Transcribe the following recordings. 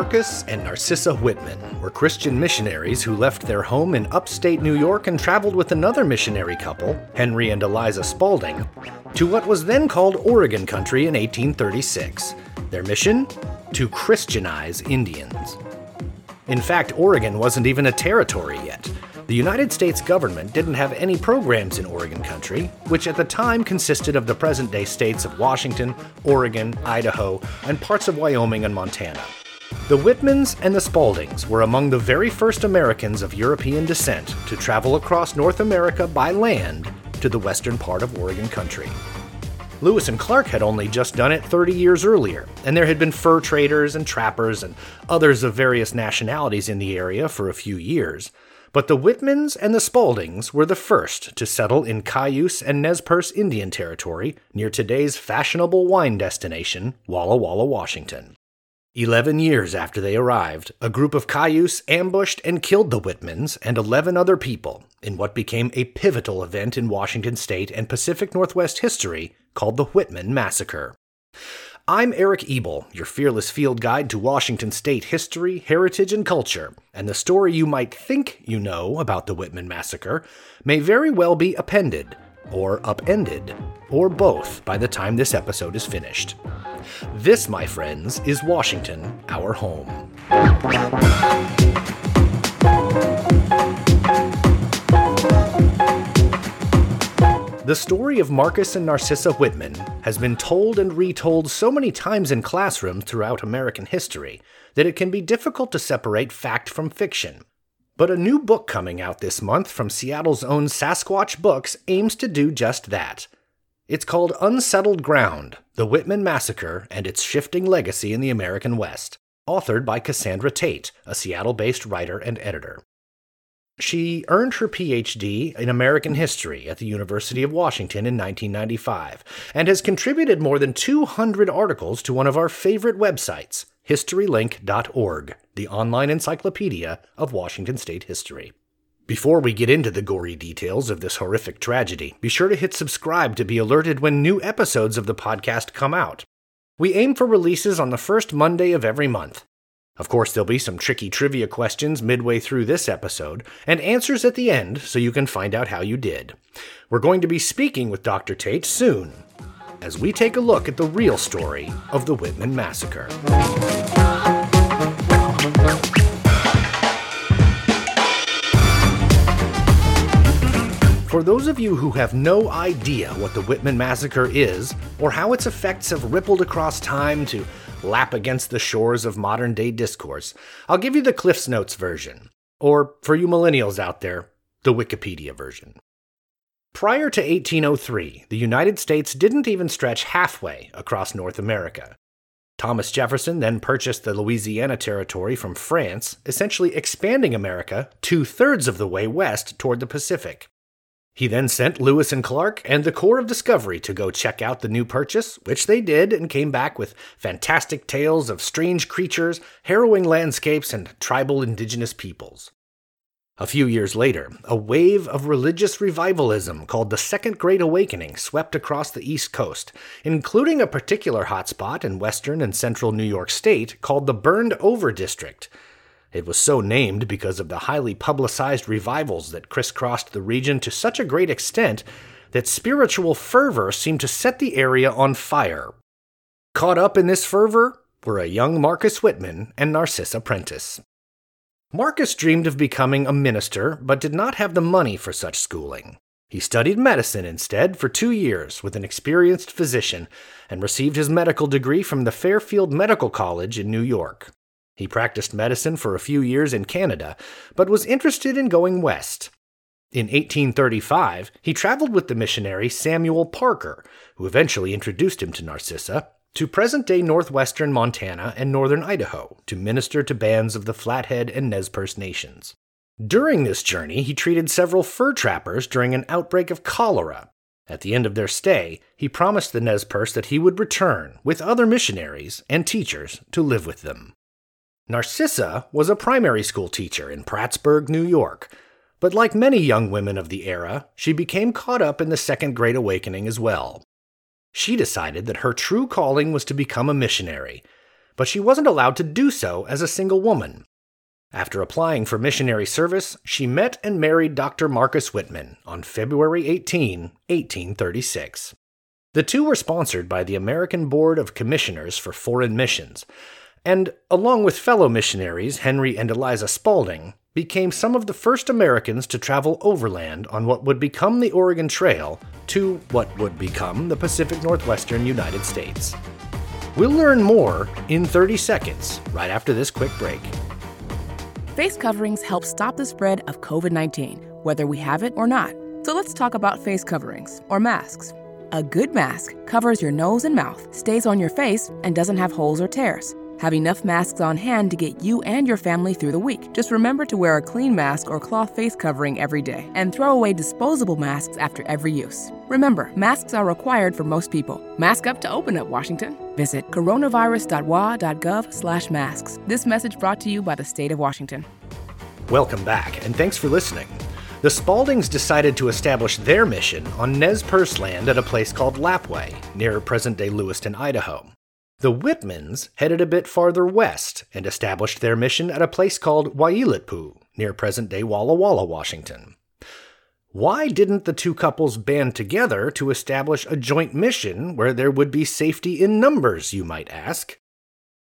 Marcus and Narcissa Whitman were Christian missionaries who left their home in upstate New York and traveled with another missionary couple, Henry and Eliza Spalding, to what was then called Oregon Country in 1836. Their mission? To Christianize Indians. In fact, Oregon wasn't even a territory yet. The United States government didn't have any programs in Oregon Country, which at the time consisted of the present day states of Washington, Oregon, Idaho, and parts of Wyoming and Montana. The Whitmans and the Spaldings were among the very first Americans of European descent to travel across North America by land to the western part of Oregon Country. Lewis and Clark had only just done it 30 years earlier, and there had been fur traders and trappers and others of various nationalities in the area for a few years. But the Whitmans and the Spaldings were the first to settle in Cayuse and Nez Perce Indian Territory near today's fashionable wine destination, Walla Walla, Washington. Eleven years after they arrived, a group of Cayuse ambushed and killed the Whitmans and 11 other people in what became a pivotal event in Washington state and Pacific Northwest history called the Whitman Massacre. I'm Eric Ebel, your fearless field guide to Washington state history, heritage, and culture, and the story you might think you know about the Whitman Massacre may very well be appended, or upended, or both by the time this episode is finished. This, my friends, is Washington, our home. The story of Marcus and Narcissa Whitman has been told and retold so many times in classrooms throughout American history that it can be difficult to separate fact from fiction. But a new book coming out this month from Seattle's own Sasquatch Books aims to do just that. It's called Unsettled Ground The Whitman Massacre and Its Shifting Legacy in the American West, authored by Cassandra Tate, a Seattle based writer and editor. She earned her PhD in American history at the University of Washington in 1995 and has contributed more than 200 articles to one of our favorite websites, historylink.org, the online encyclopedia of Washington state history. Before we get into the gory details of this horrific tragedy, be sure to hit subscribe to be alerted when new episodes of the podcast come out. We aim for releases on the first Monday of every month. Of course, there'll be some tricky trivia questions midway through this episode, and answers at the end so you can find out how you did. We're going to be speaking with Dr. Tate soon as we take a look at the real story of the Whitman Massacre. For those of you who have no idea what the Whitman Massacre is, or how its effects have rippled across time to lap against the shores of modern day discourse, I'll give you the Cliff's Notes version. Or, for you millennials out there, the Wikipedia version. Prior to 1803, the United States didn't even stretch halfway across North America. Thomas Jefferson then purchased the Louisiana Territory from France, essentially expanding America two thirds of the way west toward the Pacific. He then sent Lewis and Clark and the Corps of Discovery to go check out the new purchase, which they did and came back with fantastic tales of strange creatures, harrowing landscapes, and tribal indigenous peoples. A few years later, a wave of religious revivalism called the Second Great Awakening swept across the East Coast, including a particular hotspot in western and central New York State called the Burned Over District it was so named because of the highly publicized revivals that crisscrossed the region to such a great extent that spiritual fervor seemed to set the area on fire. Caught up in this fervor were a young Marcus Whitman and Narcissa Prentice. Marcus dreamed of becoming a minister, but did not have the money for such schooling. He studied medicine instead for two years with an experienced physician and received his medical degree from the Fairfield Medical College in New York. He practiced medicine for a few years in Canada, but was interested in going west. In 1835, he traveled with the missionary Samuel Parker, who eventually introduced him to Narcissa, to present day northwestern Montana and northern Idaho to minister to bands of the Flathead and Nez Perce nations. During this journey, he treated several fur trappers during an outbreak of cholera. At the end of their stay, he promised the Nez Perce that he would return with other missionaries and teachers to live with them. Narcissa was a primary school teacher in Prattsburgh, New York, but like many young women of the era, she became caught up in the Second Great Awakening as well. She decided that her true calling was to become a missionary, but she wasn't allowed to do so as a single woman. After applying for missionary service, she met and married Dr. Marcus Whitman on February 18, 1836. The two were sponsored by the American Board of Commissioners for Foreign Missions, and, along with fellow missionaries Henry and Eliza Spalding, became some of the first Americans to travel overland on what would become the Oregon Trail to what would become the Pacific Northwestern United States. We'll learn more in 30 seconds, right after this quick break. Face coverings help stop the spread of COVID 19, whether we have it or not. So let's talk about face coverings, or masks. A good mask covers your nose and mouth, stays on your face, and doesn't have holes or tears. Have enough masks on hand to get you and your family through the week. Just remember to wear a clean mask or cloth face covering every day and throw away disposable masks after every use. Remember, masks are required for most people. Mask up to open up Washington. Visit coronavirus.wa.gov/masks. This message brought to you by the state of Washington. Welcome back, and thanks for listening. The Spaldings decided to establish their mission on Nez Perce land at a place called Lapwai, near present day Lewiston, Idaho. The Whitmans headed a bit farther west and established their mission at a place called Waiilatpu, near present day Walla Walla, Washington. Why didn't the two couples band together to establish a joint mission where there would be safety in numbers, you might ask?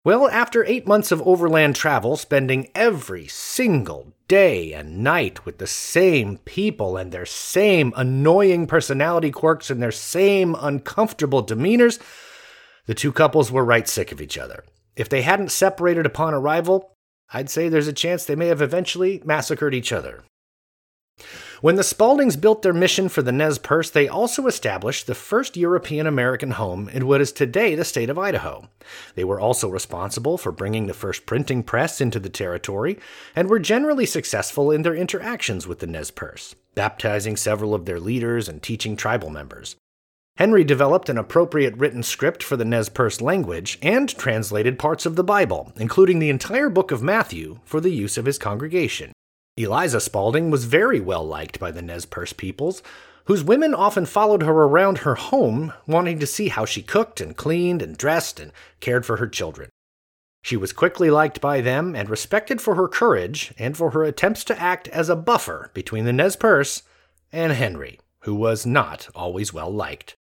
Well, after eight months of overland travel, spending every single day and night with the same people and their same annoying personality quirks and their same uncomfortable demeanors, the two couples were right sick of each other. If they hadn't separated upon arrival, I'd say there's a chance they may have eventually massacred each other. When the Spaldings built their mission for the Nez Perce, they also established the first European American home in what is today the state of Idaho. They were also responsible for bringing the first printing press into the territory and were generally successful in their interactions with the Nez Perce, baptizing several of their leaders and teaching tribal members. Henry developed an appropriate written script for the Nez Perce language and translated parts of the Bible, including the entire book of Matthew, for the use of his congregation. Eliza Spalding was very well liked by the Nez Perce peoples, whose women often followed her around her home, wanting to see how she cooked and cleaned and dressed and cared for her children. She was quickly liked by them and respected for her courage and for her attempts to act as a buffer between the Nez Perce and Henry, who was not always well liked.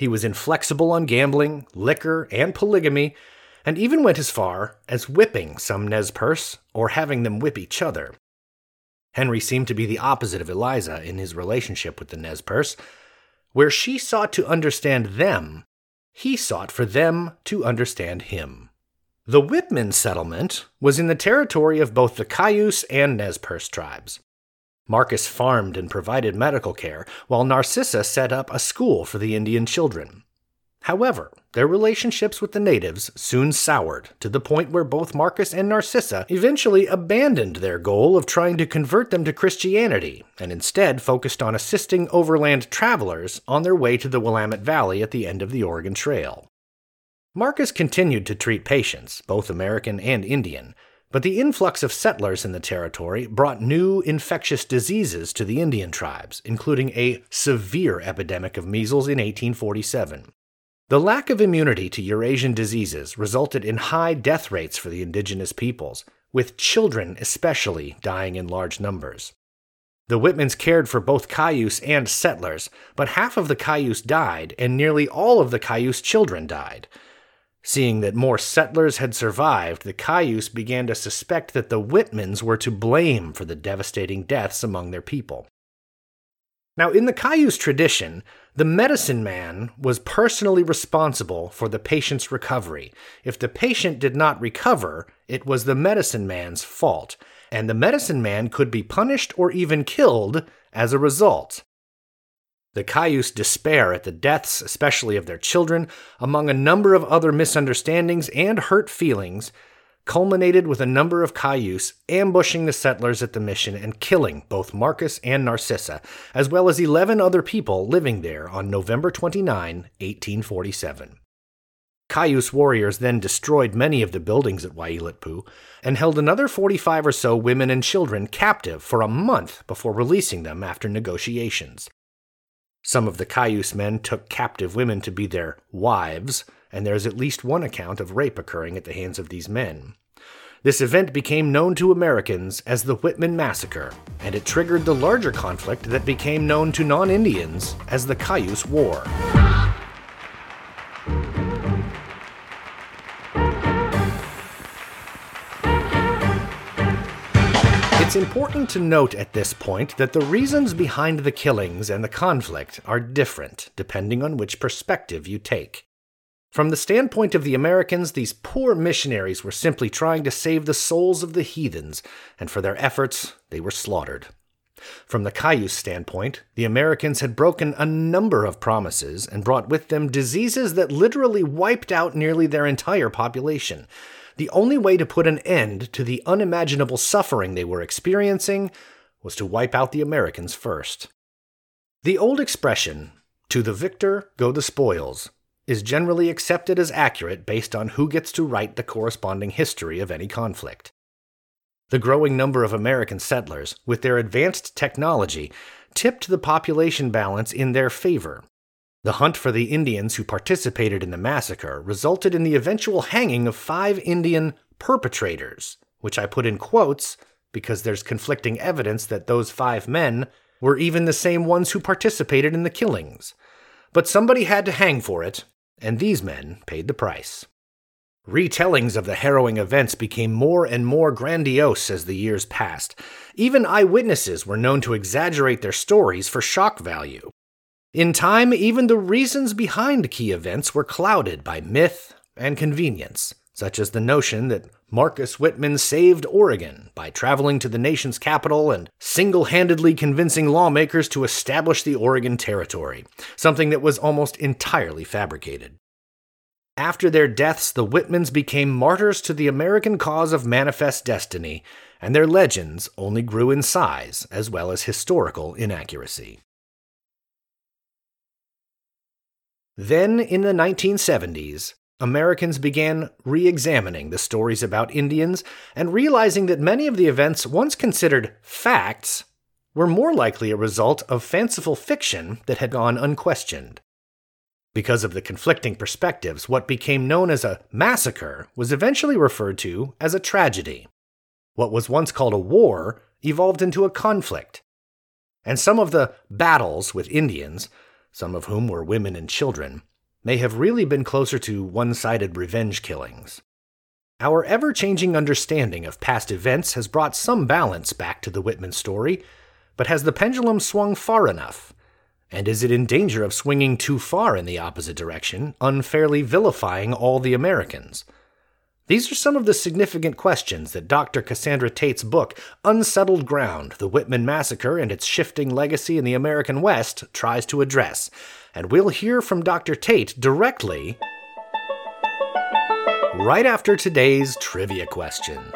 He was inflexible on gambling, liquor, and polygamy, and even went as far as whipping some Nez Perce or having them whip each other. Henry seemed to be the opposite of Eliza in his relationship with the Nez Perce. Where she sought to understand them, he sought for them to understand him. The Whitman settlement was in the territory of both the Cayuse and Nez Perce tribes. Marcus farmed and provided medical care, while Narcissa set up a school for the Indian children. However, their relationships with the natives soon soured to the point where both Marcus and Narcissa eventually abandoned their goal of trying to convert them to Christianity and instead focused on assisting overland travelers on their way to the Willamette Valley at the end of the Oregon Trail. Marcus continued to treat patients, both American and Indian, but the influx of settlers in the territory brought new infectious diseases to the Indian tribes, including a severe epidemic of measles in 1847. The lack of immunity to Eurasian diseases resulted in high death rates for the indigenous peoples, with children especially dying in large numbers. The Whitmans cared for both Cayuse and settlers, but half of the Cayuse died, and nearly all of the Cayuse children died. Seeing that more settlers had survived, the Cayuse began to suspect that the Whitmans were to blame for the devastating deaths among their people. Now, in the Cayuse tradition, the medicine man was personally responsible for the patient's recovery. If the patient did not recover, it was the medicine man's fault, and the medicine man could be punished or even killed as a result. The Cayuse despair at the deaths, especially of their children, among a number of other misunderstandings and hurt feelings, culminated with a number of Cayuse ambushing the settlers at the mission and killing both Marcus and Narcissa, as well as 11 other people living there on November 29, 1847. Cayuse warriors then destroyed many of the buildings at Waiilatpu and held another 45 or so women and children captive for a month before releasing them after negotiations. Some of the Cayuse men took captive women to be their wives, and there is at least one account of rape occurring at the hands of these men. This event became known to Americans as the Whitman Massacre, and it triggered the larger conflict that became known to non Indians as the Cayuse War. It's important to note at this point that the reasons behind the killings and the conflict are different depending on which perspective you take. From the standpoint of the Americans, these poor missionaries were simply trying to save the souls of the heathens, and for their efforts, they were slaughtered. From the Cayuse standpoint, the Americans had broken a number of promises and brought with them diseases that literally wiped out nearly their entire population. The only way to put an end to the unimaginable suffering they were experiencing was to wipe out the Americans first. The old expression, to the victor go the spoils, is generally accepted as accurate based on who gets to write the corresponding history of any conflict. The growing number of American settlers, with their advanced technology, tipped the population balance in their favor. The hunt for the Indians who participated in the massacre resulted in the eventual hanging of five Indian perpetrators, which I put in quotes because there's conflicting evidence that those five men were even the same ones who participated in the killings. But somebody had to hang for it, and these men paid the price. Retellings of the harrowing events became more and more grandiose as the years passed. Even eyewitnesses were known to exaggerate their stories for shock value. In time, even the reasons behind key events were clouded by myth and convenience, such as the notion that Marcus Whitman saved Oregon by traveling to the nation's capital and single handedly convincing lawmakers to establish the Oregon Territory, something that was almost entirely fabricated. After their deaths, the Whitmans became martyrs to the American cause of manifest destiny, and their legends only grew in size as well as historical inaccuracy. Then, in the 1970s, Americans began re examining the stories about Indians and realizing that many of the events once considered facts were more likely a result of fanciful fiction that had gone unquestioned. Because of the conflicting perspectives, what became known as a massacre was eventually referred to as a tragedy. What was once called a war evolved into a conflict. And some of the battles with Indians, some of whom were women and children, may have really been closer to one sided revenge killings. Our ever changing understanding of past events has brought some balance back to the Whitman story, but has the pendulum swung far enough? And is it in danger of swinging too far in the opposite direction, unfairly vilifying all the Americans? These are some of the significant questions that Dr. Cassandra Tate's book, Unsettled Ground The Whitman Massacre and Its Shifting Legacy in the American West, tries to address and we'll hear from Dr. Tate directly right after today's trivia questions.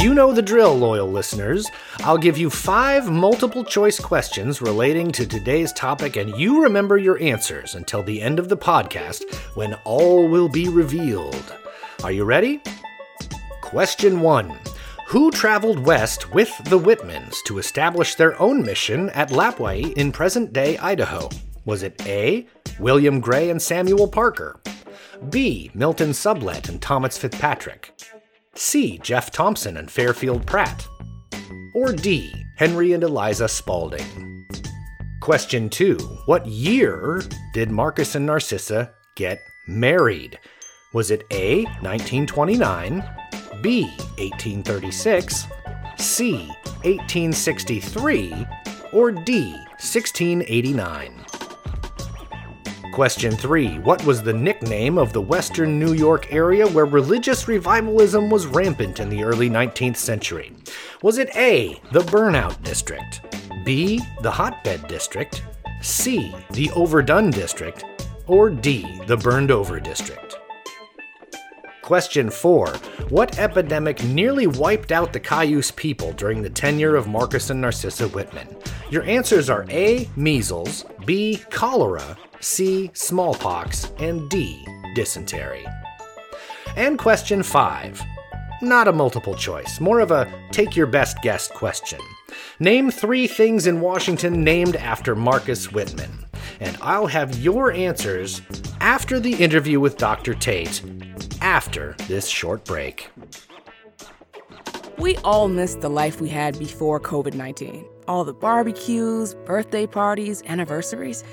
You know the drill, loyal listeners. I'll give you five multiple choice questions relating to today's topic, and you remember your answers until the end of the podcast when all will be revealed. Are you ready? Question one who traveled west with the Whitmans to establish their own mission at Lapwai in present day Idaho? Was it A. William Gray and Samuel Parker? B. Milton Sublette and Thomas Fitzpatrick? C. Jeff Thompson and Fairfield Pratt? Or D. Henry and Eliza Spalding? Question 2. What year did Marcus and Narcissa get married? Was it A. 1929? B. 1836, C. 1863, or D. 1689? Question 3. What was the nickname of the western New York area where religious revivalism was rampant in the early 19th century? Was it A. The Burnout District, B. The Hotbed District, C. The Overdone District, or D. The Burned Over District? Question 4. What epidemic nearly wiped out the Cayuse people during the tenure of Marcus and Narcissa Whitman? Your answers are A. Measles, B. Cholera, C. Smallpox, and D. Dysentery. And question 5. Not a multiple choice, more of a take your best guess question. Name three things in Washington named after Marcus Whitman. And I'll have your answers after the interview with Dr. Tate, after this short break. We all miss the life we had before COVID 19. All the barbecues, birthday parties, anniversaries.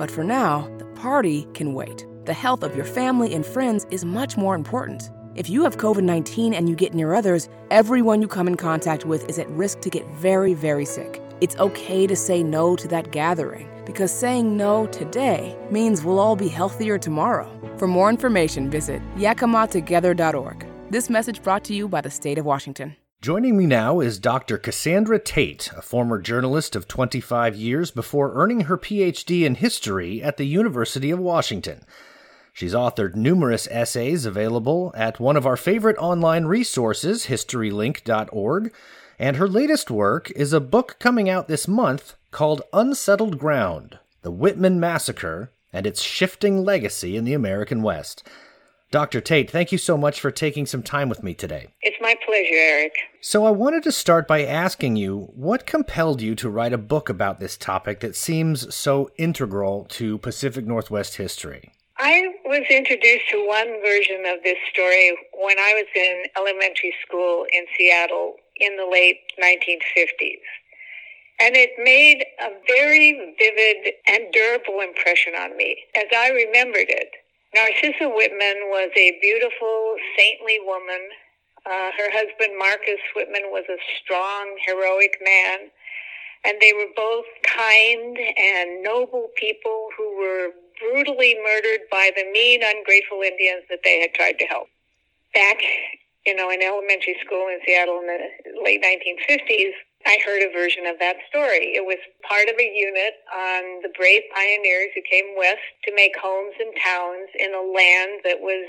But for now, the party can wait. The health of your family and friends is much more important. If you have COVID 19 and you get near others, everyone you come in contact with is at risk to get very, very sick. It's okay to say no to that gathering because saying no today means we'll all be healthier tomorrow. For more information, visit yakamatogether.org. This message brought to you by the state of Washington. Joining me now is Dr. Cassandra Tate, a former journalist of 25 years before earning her PhD in history at the University of Washington. She's authored numerous essays available at one of our favorite online resources, historylink.org, and her latest work is a book coming out this month called Unsettled Ground The Whitman Massacre and Its Shifting Legacy in the American West. Dr. Tate, thank you so much for taking some time with me today. It's my pleasure, Eric. So, I wanted to start by asking you what compelled you to write a book about this topic that seems so integral to Pacific Northwest history? I was introduced to one version of this story when I was in elementary school in Seattle in the late 1950s. And it made a very vivid and durable impression on me as I remembered it. Narcissa Whitman was a beautiful, saintly woman. Uh, her husband, Marcus Whitman, was a strong, heroic man. And they were both kind and noble people who were brutally murdered by the mean, ungrateful Indians that they had tried to help. Back, you know, in elementary school in Seattle in the late 1950s, I heard a version of that story. It was part of a unit on the brave pioneers who came west to make homes and towns in a land that was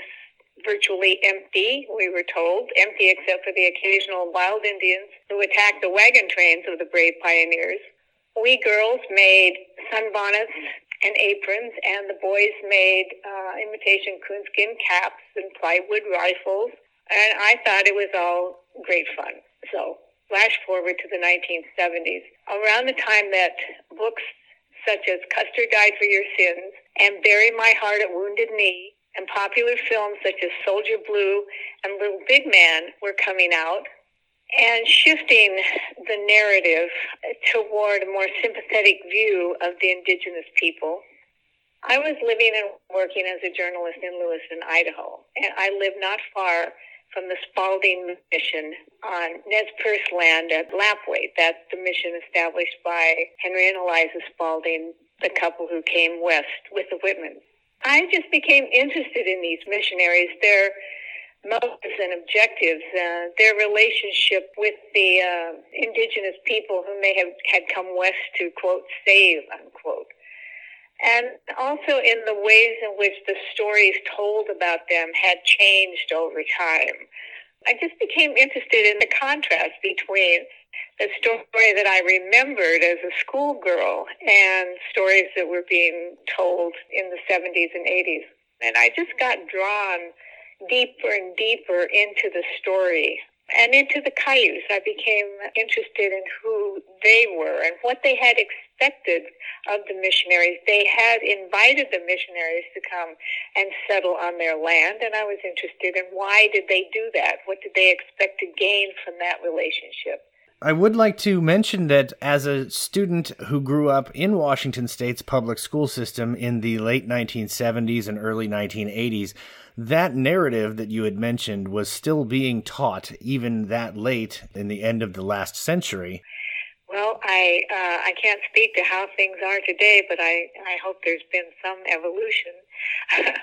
virtually empty, we were told, empty except for the occasional wild Indians who attacked the wagon trains of the brave pioneers. We girls made sunbonnets and aprons, and the boys made uh, imitation coonskin caps and plywood rifles. And I thought it was all great fun. So, flash forward to the 1970s. Around the time that books such as Custer Died for Your Sins and Bury My Heart at Wounded Knee and popular films such as Soldier Blue and Little Big Man were coming out, and shifting the narrative toward a more sympathetic view of the indigenous people. I was living and working as a journalist in Lewiston, Idaho, and I lived not far from the Spalding mission on Nez Perce land at Lapwai. That's the mission established by Henry and Eliza Spalding, the couple who came west with the Whitmans. I just became interested in these missionaries. Their motives and objectives, uh, their relationship with the uh, indigenous people who may have had come west to quote save unquote, and also in the ways in which the stories told about them had changed over time. I just became interested in the contrast between the story that I remembered as a schoolgirl and stories that were being told in the 70s and 80s. And I just got drawn deeper and deeper into the story and into the Cayuse. I became interested in who they were and what they had expected of the missionaries. They had invited the missionaries to come and settle on their land, and I was interested in why did they do that? What did they expect to gain from that relationship? I would like to mention that as a student who grew up in Washington State's public school system in the late 1970s and early 1980s, that narrative that you had mentioned was still being taught even that late in the end of the last century. Well, I uh, I can't speak to how things are today, but I, I hope there's been some evolution.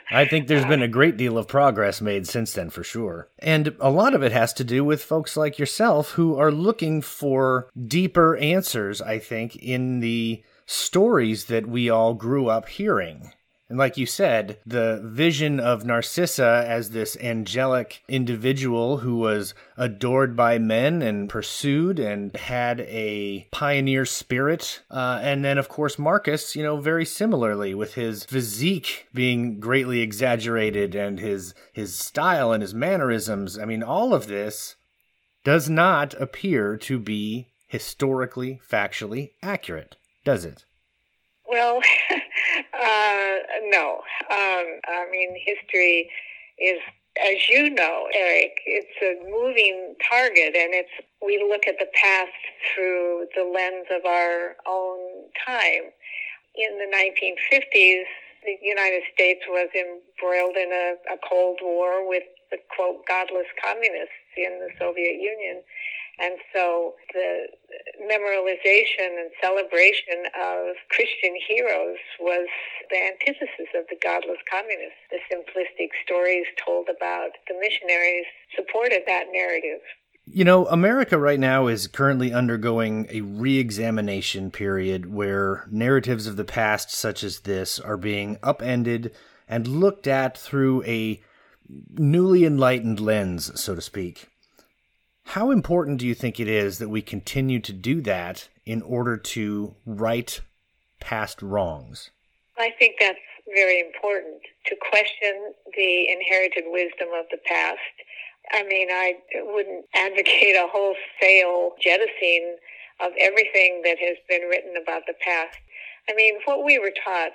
I think there's been a great deal of progress made since then, for sure. And a lot of it has to do with folks like yourself who are looking for deeper answers, I think, in the stories that we all grew up hearing. And like you said, the vision of Narcissa as this angelic individual who was adored by men and pursued and had a pioneer spirit. Uh, and then, of course, Marcus, you know, very similarly with his physique being greatly exaggerated and his, his style and his mannerisms. I mean, all of this does not appear to be historically, factually accurate, does it? Well, uh, no. Um, I mean, history is, as you know, Eric, it's a moving target, and it's we look at the past through the lens of our own time. In the 1950s, the United States was embroiled in a, a Cold War with the quote godless communists in the Soviet Union. And so the memorialization and celebration of Christian heroes was the antithesis of the godless communists. The simplistic stories told about the missionaries supported that narrative. You know, America right now is currently undergoing a re examination period where narratives of the past, such as this, are being upended and looked at through a newly enlightened lens, so to speak. How important do you think it is that we continue to do that in order to right past wrongs? I think that's very important to question the inherited wisdom of the past I mean, I wouldn't advocate a wholesale jettisoning of everything that has been written about the past. I mean, what we were taught,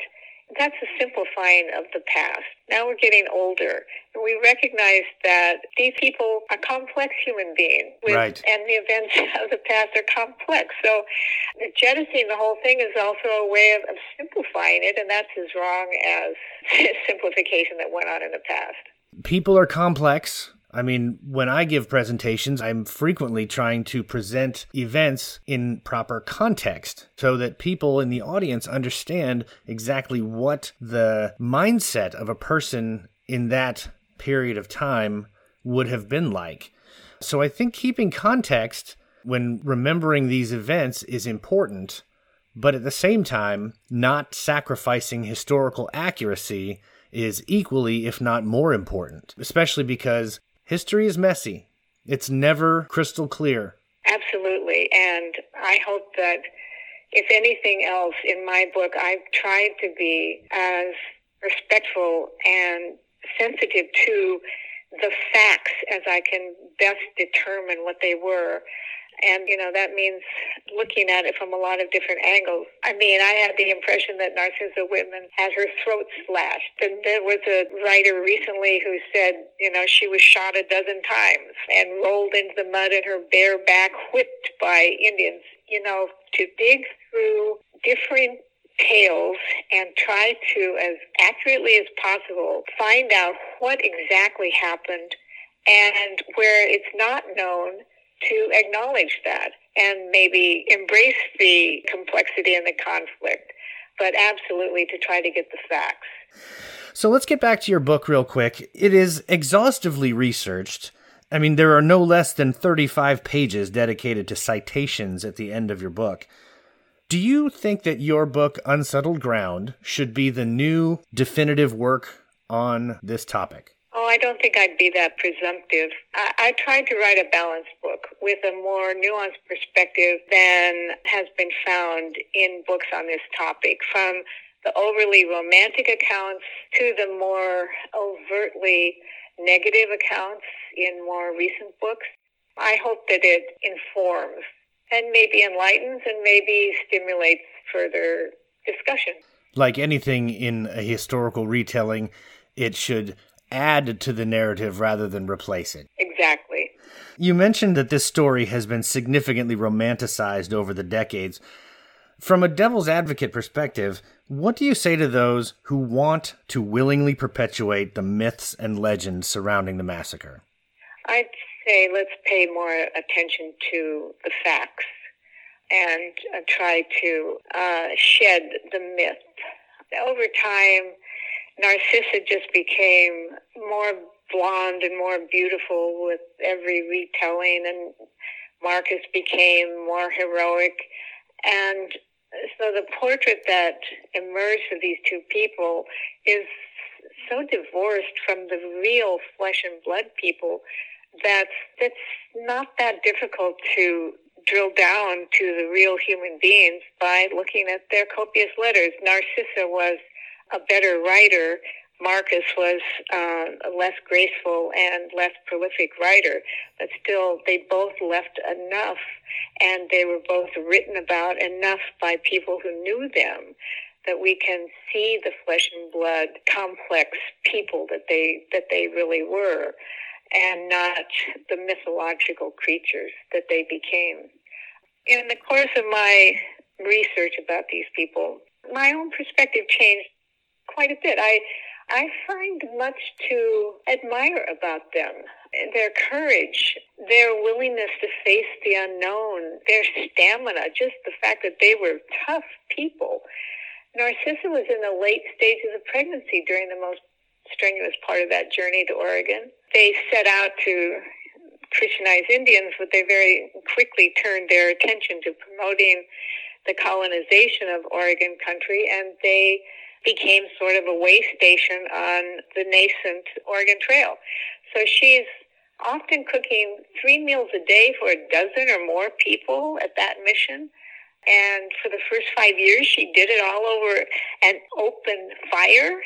that's a simplifying of the past. Now we're getting older. And we recognize that these people are complex human beings. With, right. And the events of the past are complex. So jettisoning the whole thing is also a way of, of simplifying it, and that's as wrong as the simplification that went on in the past. People are complex I mean, when I give presentations, I'm frequently trying to present events in proper context so that people in the audience understand exactly what the mindset of a person in that period of time would have been like. So I think keeping context when remembering these events is important, but at the same time, not sacrificing historical accuracy is equally, if not more important, especially because History is messy. It's never crystal clear. Absolutely. And I hope that if anything else in my book, I've tried to be as respectful and sensitive to the facts as I can best determine what they were and, you know, that means looking at it from a lot of different angles. I mean, I had the impression that Narcissa Whitman had her throat slashed. And there was a writer recently who said, you know, she was shot a dozen times and rolled into the mud and her bare back whipped by Indians. You know, to dig through different tales and try to, as accurately as possible, find out what exactly happened and where it's not known to acknowledge that and maybe embrace the complexity and the conflict, but absolutely to try to get the facts. So let's get back to your book real quick. It is exhaustively researched. I mean, there are no less than 35 pages dedicated to citations at the end of your book. Do you think that your book, Unsettled Ground, should be the new definitive work on this topic? Oh, I don't think I'd be that presumptive. I, I tried to write a balanced book with a more nuanced perspective than has been found in books on this topic, from the overly romantic accounts to the more overtly negative accounts in more recent books. I hope that it informs and maybe enlightens and maybe stimulates further discussion. Like anything in a historical retelling, it should add to the narrative rather than replace it. Exactly. You mentioned that this story has been significantly romanticized over the decades. From a devil's advocate perspective, what do you say to those who want to willingly perpetuate the myths and legends surrounding the massacre? I'd say let's pay more attention to the facts and uh, try to uh, shed the myth. Over time, Narcissa just became more blonde and more beautiful with every retelling, and Marcus became more heroic. And so the portrait that emerged of these two people is so divorced from the real flesh and blood people that it's not that difficult to drill down to the real human beings by looking at their copious letters. Narcissa was a better writer. Marcus was uh, a less graceful and less prolific writer, but still they both left enough and they were both written about enough by people who knew them that we can see the flesh and blood complex people that they that they really were and not the mythological creatures that they became. In the course of my research about these people, my own perspective changed quite a bit. I I find much to admire about them. Their courage, their willingness to face the unknown, their stamina, just the fact that they were tough people. Narcissa was in the late stages of pregnancy during the most strenuous part of that journey to Oregon. They set out to Christianize Indians, but they very quickly turned their attention to promoting the colonization of Oregon country, and they became sort of a way station on the nascent Oregon Trail. So she's often cooking three meals a day for a dozen or more people at that mission. And for the first five years, she did it all over an open fire.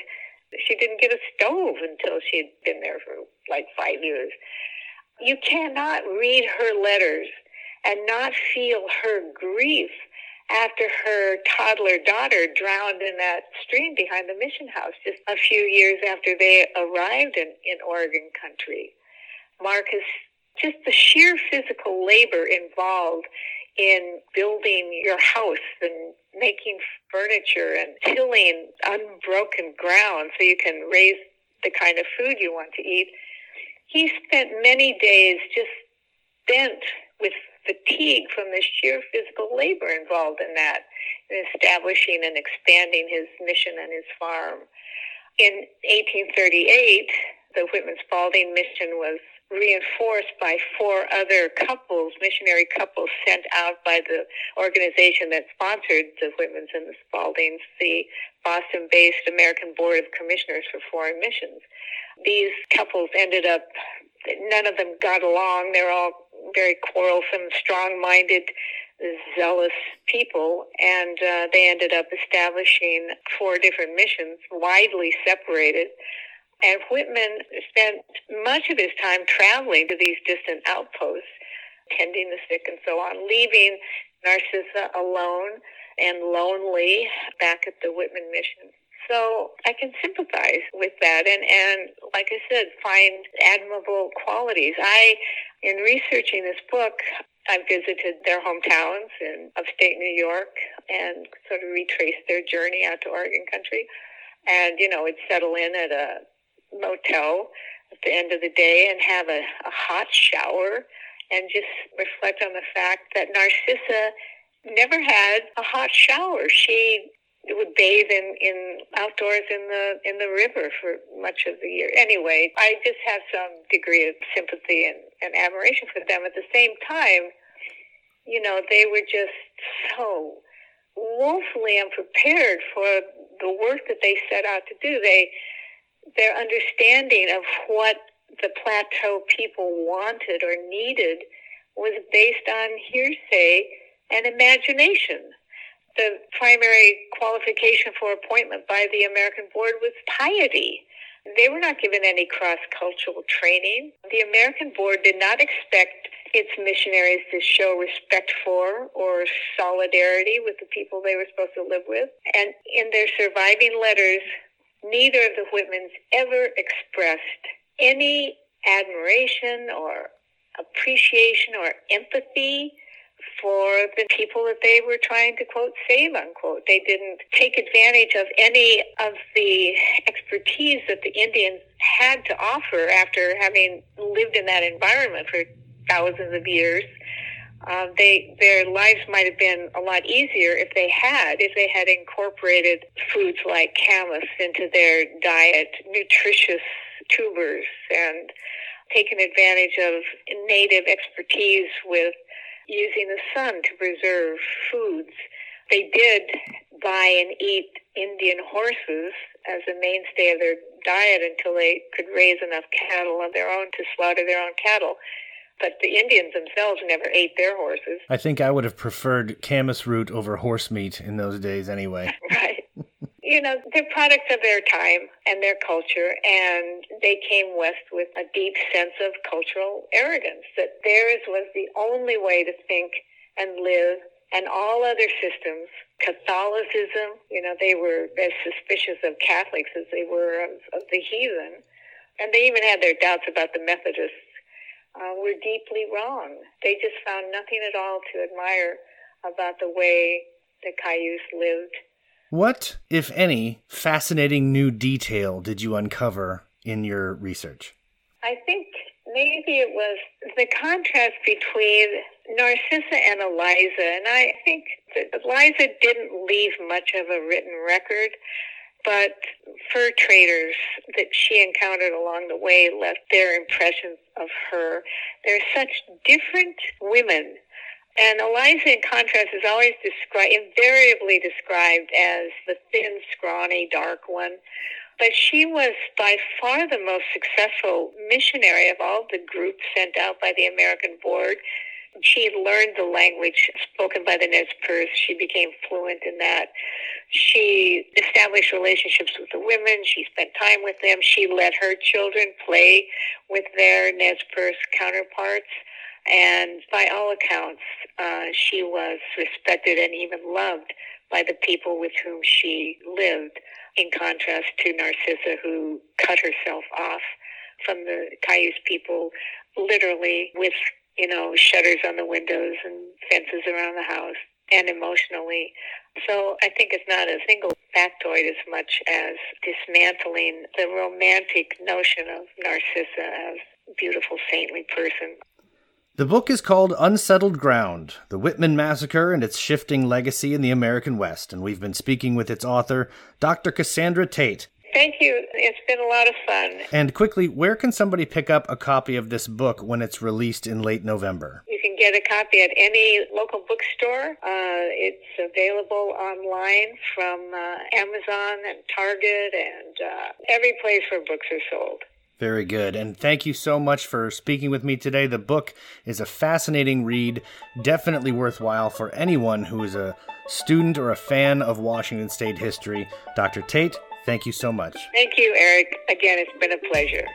She didn't get a stove until she had been there for like five years. You cannot read her letters and not feel her grief after her toddler daughter drowned in that stream behind the mission house just a few years after they arrived in, in Oregon country. Marcus, just the sheer physical labor involved in building your house and making furniture and tilling unbroken ground so you can raise the kind of food you want to eat. He spent many days just bent with fatigue from the sheer physical labor involved in that, in establishing and expanding his mission and his farm. In 1838, the Whitman Spalding mission was reinforced by four other couples, missionary couples sent out by the organization that sponsored the Whitmans and the Spaldings, the Boston based American Board of Commissioners for Foreign Missions. These couples ended up, none of them got along. They're all very quarrelsome, strong minded, zealous people, and uh, they ended up establishing four different missions, widely separated. And Whitman spent much of his time traveling to these distant outposts, tending the sick and so on, leaving Narcissa alone and lonely back at the Whitman mission. So I can sympathize with that and, and like I said, find admirable qualities. I, in researching this book, I visited their hometowns in upstate New York and sort of retraced their journey out to Oregon country. And, you know, would settle in at a motel at the end of the day and have a, a hot shower and just reflect on the fact that Narcissa never had a hot shower. She would bathe in, in outdoors in the in the river for much of the year. Anyway, I just have some degree of sympathy and, and admiration for them. At the same time, you know, they were just so woefully unprepared for the work that they set out to do. They their understanding of what the plateau people wanted or needed was based on hearsay and imagination the primary qualification for appointment by the American board was piety. They were not given any cross cultural training. The American board did not expect its missionaries to show respect for or solidarity with the people they were supposed to live with. And in their surviving letters, neither of the Whitmans ever expressed any admiration or appreciation or empathy for the people that they were trying to quote save unquote. They didn't take advantage of any of the expertise that the Indians had to offer after having lived in that environment for thousands of years. Uh, they their lives might have been a lot easier if they had if they had incorporated foods like camas into their diet, nutritious tubers, and taken advantage of native expertise with using the sun to preserve foods. They did buy and eat Indian horses as a mainstay of their diet until they could raise enough cattle of their own to slaughter their own cattle. But the Indians themselves never ate their horses. I think I would have preferred camas root over horse meat in those days anyway. right. You know, they're products of their time and their culture, and they came west with a deep sense of cultural arrogance that theirs was the only way to think and live, and all other systems, Catholicism, you know, they were as suspicious of Catholics as they were of, of the heathen, and they even had their doubts about the Methodists. Uh, were deeply wrong. They just found nothing at all to admire about the way the Cayuse lived what, if any, fascinating new detail did you uncover in your research? I think maybe it was the contrast between Narcissa and Eliza. And I think that Eliza didn't leave much of a written record, but fur traders that she encountered along the way left their impressions of her. They're such different women and Eliza, in contrast, is always described, invariably described as the thin, scrawny, dark one. But she was by far the most successful missionary of all the groups sent out by the American Board. She learned the language spoken by the Nez Perce. She became fluent in that. She established relationships with the women. She spent time with them. She let her children play with their Nez Perce counterparts. And by all accounts, uh, she was respected and even loved by the people with whom she lived, in contrast to Narcissa, who cut herself off from the Cayuse people, literally with, you know, shutters on the windows and fences around the house, and emotionally. So I think it's not a single factoid as much as dismantling the romantic notion of Narcissa as beautiful, saintly person. The book is called Unsettled Ground The Whitman Massacre and Its Shifting Legacy in the American West, and we've been speaking with its author, Dr. Cassandra Tate. Thank you. It's been a lot of fun. And quickly, where can somebody pick up a copy of this book when it's released in late November? You can get a copy at any local bookstore. Uh, it's available online from uh, Amazon and Target and uh, every place where books are sold. Very good. And thank you so much for speaking with me today. The book is a fascinating read, definitely worthwhile for anyone who is a student or a fan of Washington State history. Dr. Tate, thank you so much. Thank you, Erich. Again, it's been a pleasure.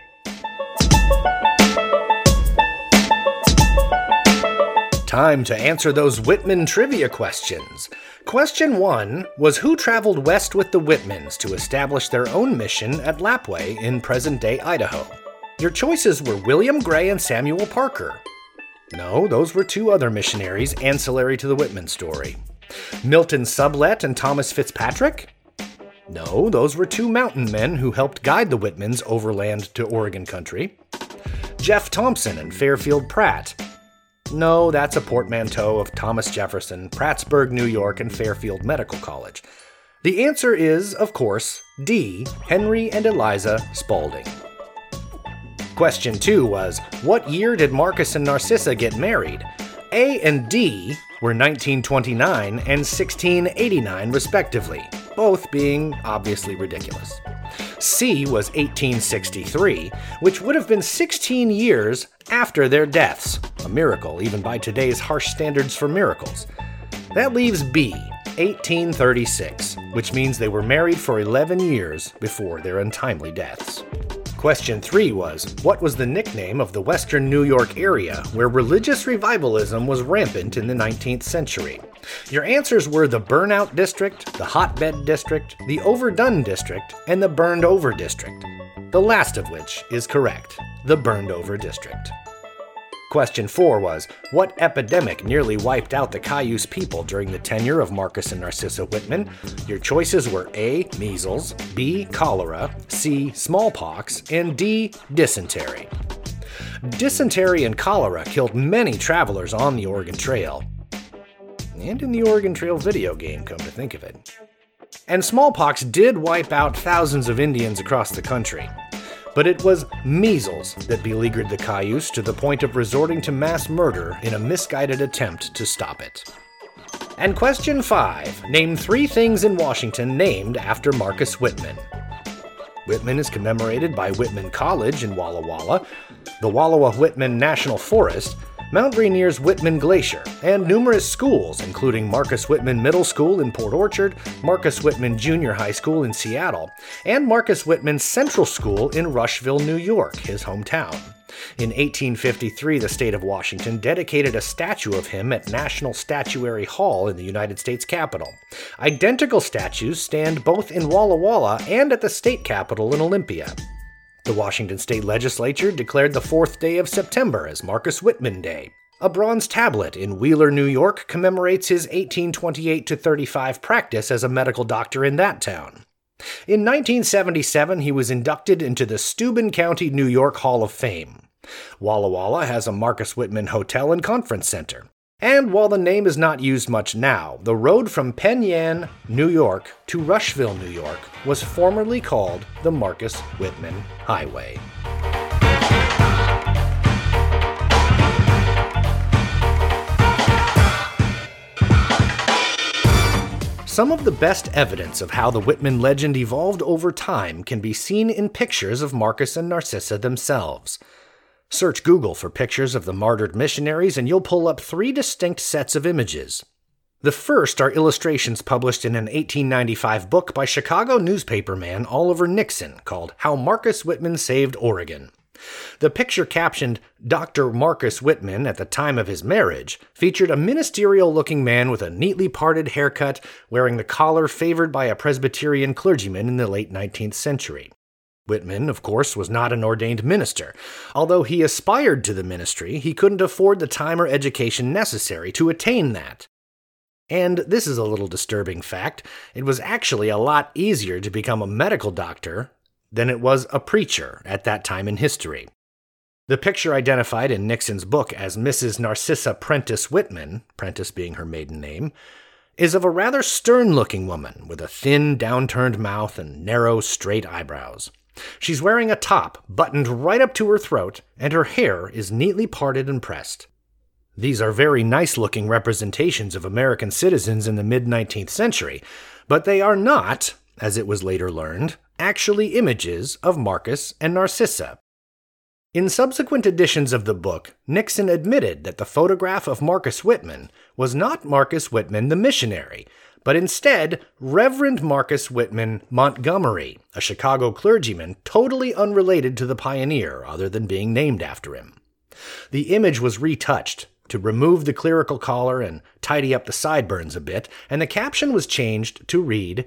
Time to answer those Whitman trivia questions. Question one was Who traveled west with the Whitmans to establish their own mission at Lapwai in present day Idaho? Your choices were William Gray and Samuel Parker. No, those were two other missionaries ancillary to the Whitman story. Milton Sublette and Thomas Fitzpatrick? No, those were two mountain men who helped guide the Whitmans overland to Oregon country. Jeff Thompson and Fairfield Pratt? No, that's a portmanteau of Thomas Jefferson, Prattsburgh, New York, and Fairfield Medical College. The answer is, of course, D. Henry and Eliza Spalding. Question 2 was What year did Marcus and Narcissa get married? A and D were 1929 and 1689, respectively, both being obviously ridiculous. C was 1863, which would have been 16 years after their deaths, a miracle even by today's harsh standards for miracles. That leaves B, 1836, which means they were married for 11 years before their untimely deaths. Question 3 was What was the nickname of the western New York area where religious revivalism was rampant in the 19th century? Your answers were the Burnout District, the Hotbed District, the Overdone District, and the Burned Over District. The last of which is correct the Burned Over District. Question 4 was What epidemic nearly wiped out the Cayuse people during the tenure of Marcus and Narcissa Whitman? Your choices were A. Measles, B. Cholera, C. Smallpox, and D. Dysentery. Dysentery and cholera killed many travelers on the Oregon Trail, and in the Oregon Trail video game, come to think of it. And smallpox did wipe out thousands of Indians across the country. But it was measles that beleaguered the Cayuse to the point of resorting to mass murder in a misguided attempt to stop it. And question 5 Name three things in Washington named after Marcus Whitman. Whitman is commemorated by Whitman College in Walla Walla, the Wallowa Whitman National Forest, Mount Rainier's Whitman Glacier, and numerous schools, including Marcus Whitman Middle School in Port Orchard, Marcus Whitman Junior High School in Seattle, and Marcus Whitman Central School in Rushville, New York, his hometown. In 1853, the state of Washington dedicated a statue of him at National Statuary Hall in the United States Capitol. Identical statues stand both in Walla Walla and at the state capitol in Olympia. The Washington State Legislature declared the fourth day of September as Marcus Whitman Day. A bronze tablet in Wheeler, New York commemorates his 1828 35 practice as a medical doctor in that town. In 1977, he was inducted into the Steuben County, New York Hall of Fame. Walla Walla has a Marcus Whitman Hotel and Conference Center. And while the name is not used much now, the road from Penn Yan, New York to Rushville, New York was formerly called the Marcus Whitman Highway. Some of the best evidence of how the Whitman legend evolved over time can be seen in pictures of Marcus and Narcissa themselves. Search Google for pictures of the martyred missionaries, and you'll pull up three distinct sets of images. The first are illustrations published in an 1895 book by Chicago newspaperman Oliver Nixon called How Marcus Whitman Saved Oregon. The picture captioned Dr. Marcus Whitman at the time of his marriage featured a ministerial looking man with a neatly parted haircut wearing the collar favored by a Presbyterian clergyman in the late 19th century. Whitman, of course, was not an ordained minister. Although he aspired to the ministry, he couldn't afford the time or education necessary to attain that. And this is a little disturbing fact it was actually a lot easier to become a medical doctor than it was a preacher at that time in history. The picture identified in Nixon's book as Mrs. Narcissa Prentice Whitman, Prentice being her maiden name, is of a rather stern looking woman with a thin, downturned mouth and narrow, straight eyebrows. She's wearing a top buttoned right up to her throat, and her hair is neatly parted and pressed. These are very nice looking representations of American citizens in the mid 19th century, but they are not, as it was later learned, actually images of Marcus and Narcissa. In subsequent editions of the book, Nixon admitted that the photograph of Marcus Whitman was not Marcus Whitman the missionary, but instead Reverend Marcus Whitman Montgomery, a Chicago clergyman totally unrelated to the pioneer other than being named after him. The image was retouched to remove the clerical collar and tidy up the sideburns a bit, and the caption was changed to read,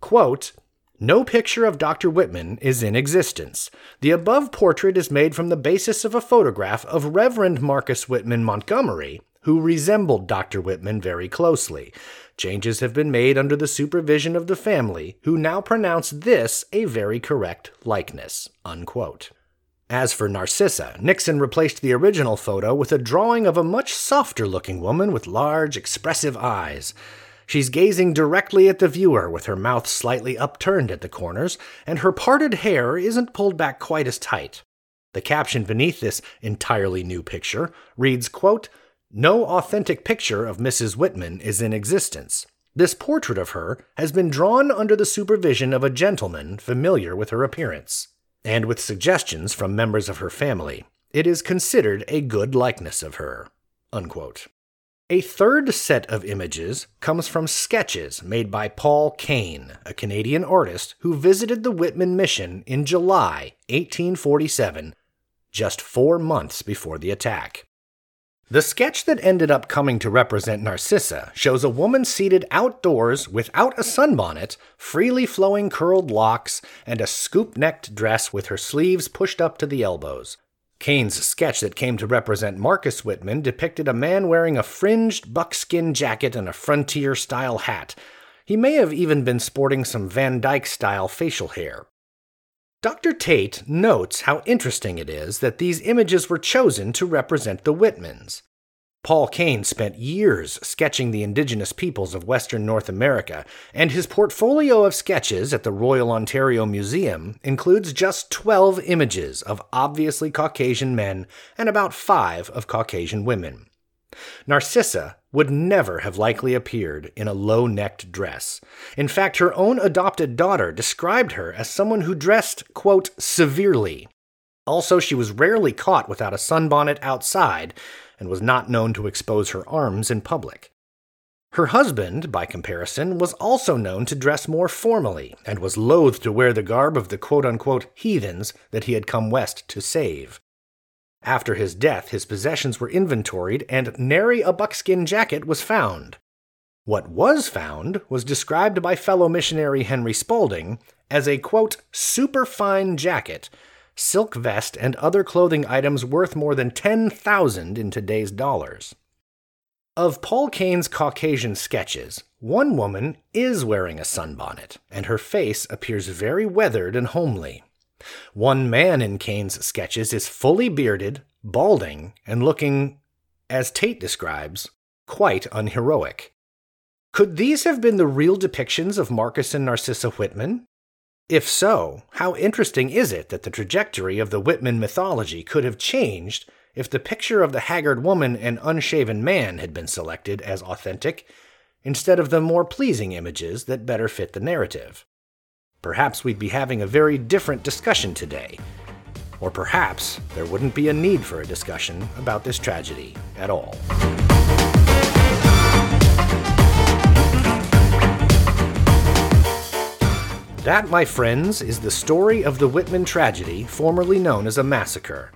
quote, no picture of Dr. Whitman is in existence. The above portrait is made from the basis of a photograph of Reverend Marcus Whitman Montgomery, who resembled Dr. Whitman very closely. Changes have been made under the supervision of the family, who now pronounce this a very correct likeness. Unquote. As for Narcissa, Nixon replaced the original photo with a drawing of a much softer looking woman with large, expressive eyes. She's gazing directly at the viewer with her mouth slightly upturned at the corners, and her parted hair isn't pulled back quite as tight. The caption beneath this entirely new picture reads, quote, No authentic picture of Mrs. Whitman is in existence. This portrait of her has been drawn under the supervision of a gentleman familiar with her appearance, and with suggestions from members of her family. It is considered a good likeness of her. Unquote. A third set of images comes from sketches made by Paul Kane, a Canadian artist who visited the Whitman Mission in July 1847, just four months before the attack. The sketch that ended up coming to represent Narcissa shows a woman seated outdoors without a sunbonnet, freely flowing curled locks, and a scoop necked dress with her sleeves pushed up to the elbows. Kane's sketch that came to represent Marcus Whitman depicted a man wearing a fringed buckskin jacket and a frontier style hat. He may have even been sporting some Van Dyke style facial hair. Dr. Tate notes how interesting it is that these images were chosen to represent the Whitmans. Paul Kane spent years sketching the indigenous peoples of Western North America, and his portfolio of sketches at the Royal Ontario Museum includes just 12 images of obviously Caucasian men and about five of Caucasian women. Narcissa would never have likely appeared in a low necked dress. In fact, her own adopted daughter described her as someone who dressed, quote, severely. Also, she was rarely caught without a sunbonnet outside, and was not known to expose her arms in public. Her husband, by comparison, was also known to dress more formally and was loath to wear the garb of the quote unquote heathens that he had come west to save. After his death, his possessions were inventoried and nary a buckskin jacket was found. What was found was described by fellow missionary Henry Spalding as a quote, superfine jacket, silk vest, and other clothing items worth more than 10,000 in today's dollars. Of Paul Kane's Caucasian sketches, one woman is wearing a sunbonnet, and her face appears very weathered and homely. One man in Kane's sketches is fully bearded, balding, and looking, as Tate describes, quite unheroic. Could these have been the real depictions of Marcus and Narcissa Whitman? If so, how interesting is it that the trajectory of the Whitman mythology could have changed if the picture of the haggard woman and unshaven man had been selected as authentic instead of the more pleasing images that better fit the narrative. Perhaps we'd be having a very different discussion today. Or perhaps there wouldn't be a need for a discussion about this tragedy at all. That, my friends, is the story of the Whitman tragedy, formerly known as a massacre.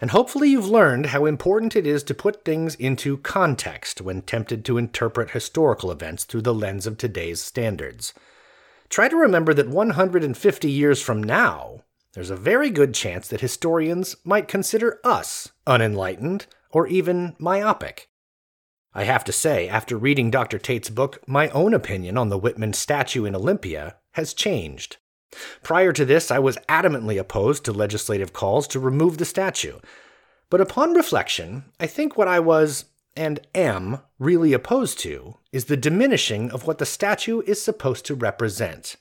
And hopefully, you've learned how important it is to put things into context when tempted to interpret historical events through the lens of today's standards. Try to remember that 150 years from now, there's a very good chance that historians might consider us unenlightened or even myopic. I have to say, after reading Dr. Tate's book, my own opinion on the Whitman statue in Olympia has changed. Prior to this, I was adamantly opposed to legislative calls to remove the statue. But upon reflection, I think what I was, and am, really opposed to is the diminishing of what the statue is supposed to represent.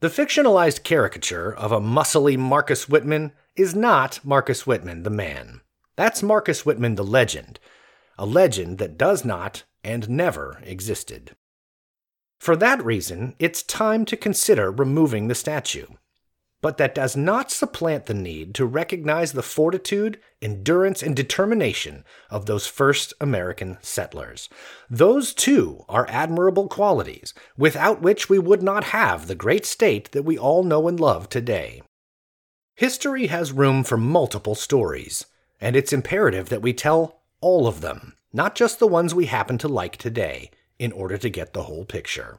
The fictionalized caricature of a muscly Marcus Whitman is not Marcus Whitman the man. That's Marcus Whitman the legend, a legend that does not and never existed. For that reason, it's time to consider removing the statue. But that does not supplant the need to recognize the fortitude, endurance, and determination of those first American settlers. Those, too, are admirable qualities, without which we would not have the great state that we all know and love today. History has room for multiple stories, and it's imperative that we tell all of them, not just the ones we happen to like today in order to get the whole picture.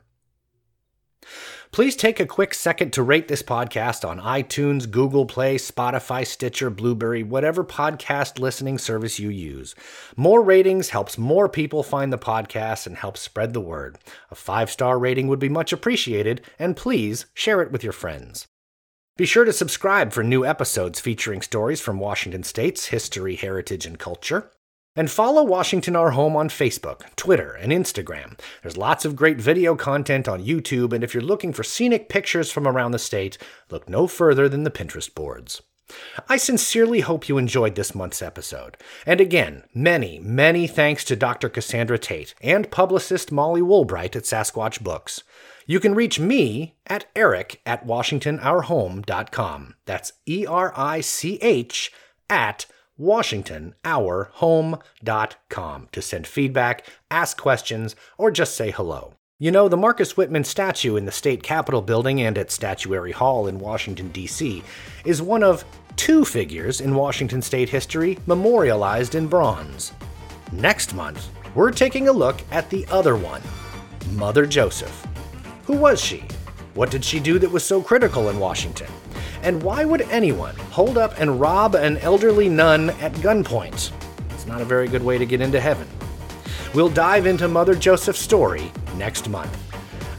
Please take a quick second to rate this podcast on iTunes, Google Play, Spotify, Stitcher, Blubrry, whatever podcast listening service you use. More ratings helps more people find the podcast and helps spread the word. A five star rating would be much appreciated, and please share it with your friends. Be sure to subscribe for new episodes featuring stories from Washington State's history, heritage, and culture. And follow Washington Our Home on Facebook, Twitter, and Instagram. There's lots of great video content on YouTube, and if you're looking for scenic pictures from around the state, look no further than the Pinterest boards. I sincerely hope you enjoyed this month's episode. And again, many, many thanks to Dr. Cassandra Tate and publicist Molly Woolbright at Sasquatch Books. You can reach me at eric at washingtonourhome.com. That's E R I C H at WashingtonOurHome.com to send feedback, ask questions, or just say hello. You know, the Marcus Whitman statue in the State Capitol building and at Statuary Hall in Washington, D.C., is one of two figures in Washington state history memorialized in bronze. Next month, we're taking a look at the other one Mother Joseph. Who was she? What did she do that was so critical in Washington? And why would anyone hold up and rob an elderly nun at gunpoint? It's not a very good way to get into heaven. We'll dive into Mother Joseph's story next month.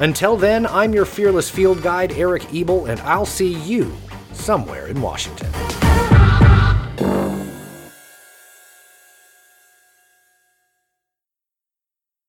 Until then, I'm your fearless field guide, Erich Ebel, and I'll see you somewhere in Washington.